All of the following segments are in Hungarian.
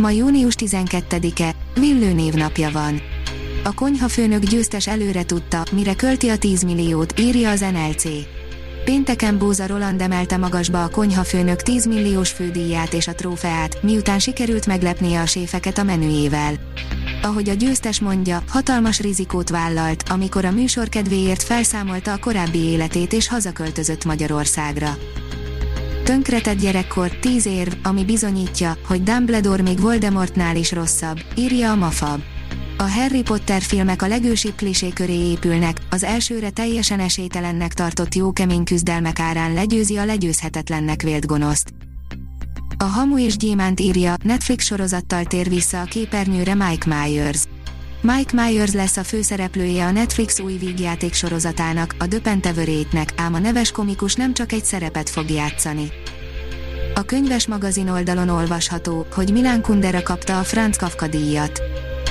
Ma június 12-e, Villő névnapja van. A konyhafőnök győztes előre tudta, mire költi a 10 milliót, írja az NLC. Pénteken Bóza Roland emelte magasba a konyhafőnök 10 milliós fődíját és a trófeát, miután sikerült meglepnie a séfeket a menüjével. Ahogy a győztes mondja, hatalmas rizikót vállalt, amikor a műsor kedvéért felszámolta a korábbi életét és hazaköltözött Magyarországra. Tönkretett gyerekkor, tíz érv, ami bizonyítja, hogy Dumbledore még Voldemortnál is rosszabb, írja a Mafab. A Harry Potter filmek a legősibb klisé köré épülnek, az elsőre teljesen esélytelennek tartott jó kemény küzdelmek árán legyőzi a legyőzhetetlennek vélt gonoszt. A Hamu és Gyémánt írja, Netflix sorozattal tér vissza a képernyőre Mike Myers. Mike Myers lesz a főszereplője a Netflix új vígjáték sorozatának, a The Pentaverate-nek, ám a neves komikus nem csak egy szerepet fog játszani. A könyves magazin oldalon olvasható, hogy Milán Kundera kapta a Franz Kafka díjat.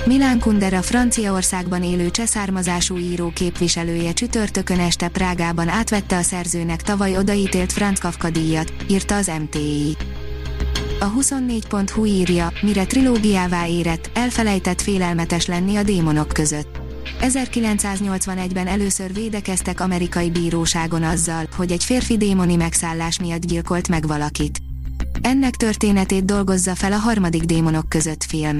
Milán Kundera Franciaországban élő cseszármazású író képviselője csütörtökön este Prágában átvette a szerzőnek tavaly odaítélt Franz Kafka díjat, írta az MTI. A 24.hu írja, mire trilógiává érett, elfelejtett félelmetes lenni a démonok között. 1981-ben először védekeztek amerikai bíróságon azzal, hogy egy férfi démoni megszállás miatt gyilkolt meg valakit. Ennek történetét dolgozza fel a harmadik démonok között film.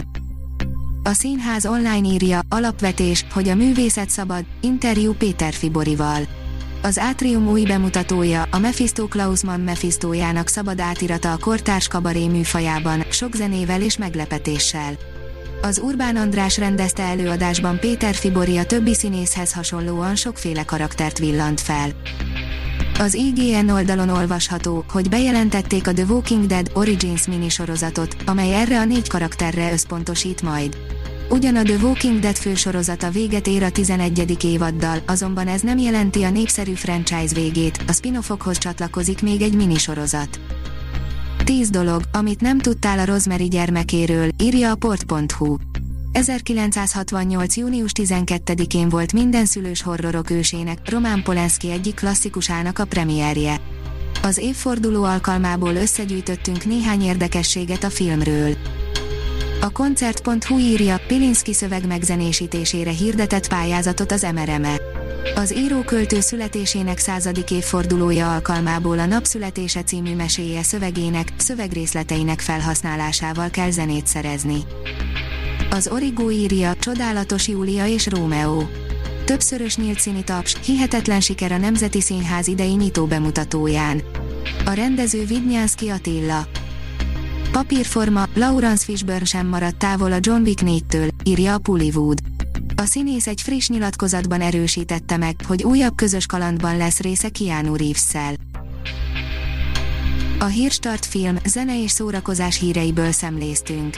A színház online írja, alapvetés, hogy a művészet szabad, interjú Péter Fiborival. Az Átrium új bemutatója, a Mephisto Klausmann Mephistójának szabad átirata a kortárs kabaré műfajában, sok zenével és meglepetéssel. Az Urbán András rendezte előadásban Péter Fibori a többi színészhez hasonlóan sokféle karaktert villant fel. Az IGN oldalon olvasható, hogy bejelentették a The Walking Dead Origins minisorozatot, amely erre a négy karakterre összpontosít majd. Ugyan a The Walking Dead fősorozata véget ér a 11. évaddal, azonban ez nem jelenti a népszerű franchise végét, a spin-offokhoz csatlakozik még egy minisorozat. 10 dolog, amit nem tudtál a Rosemary gyermekéről, írja a port.hu. 1968. június 12-én volt minden szülős horrorok ősének, Roman Polanski egyik klasszikusának a premierje. Az évforduló alkalmából összegyűjtöttünk néhány érdekességet a filmről. A koncert.hu írja, Pilinszki szöveg megzenésítésére hirdetett pályázatot az MRME. Az íróköltő születésének századik évfordulója alkalmából a Napszületése című meséje szövegének, szövegrészleteinek felhasználásával kell zenét szerezni. Az Origo írja, csodálatos Júlia és Rómeó. Többszörös nyílt színi taps, hihetetlen siker a Nemzeti Színház idei nyitó bemutatóján. A rendező Vidnyánszki Attila. Papírforma, Lawrence Fishburne sem maradt távol a John Wick 4-től, írja a Pullywood. A színész egy friss nyilatkozatban erősítette meg, hogy újabb közös kalandban lesz része Keanu Reeves-szel. A Hírstart film, zene és szórakozás híreiből szemléztünk.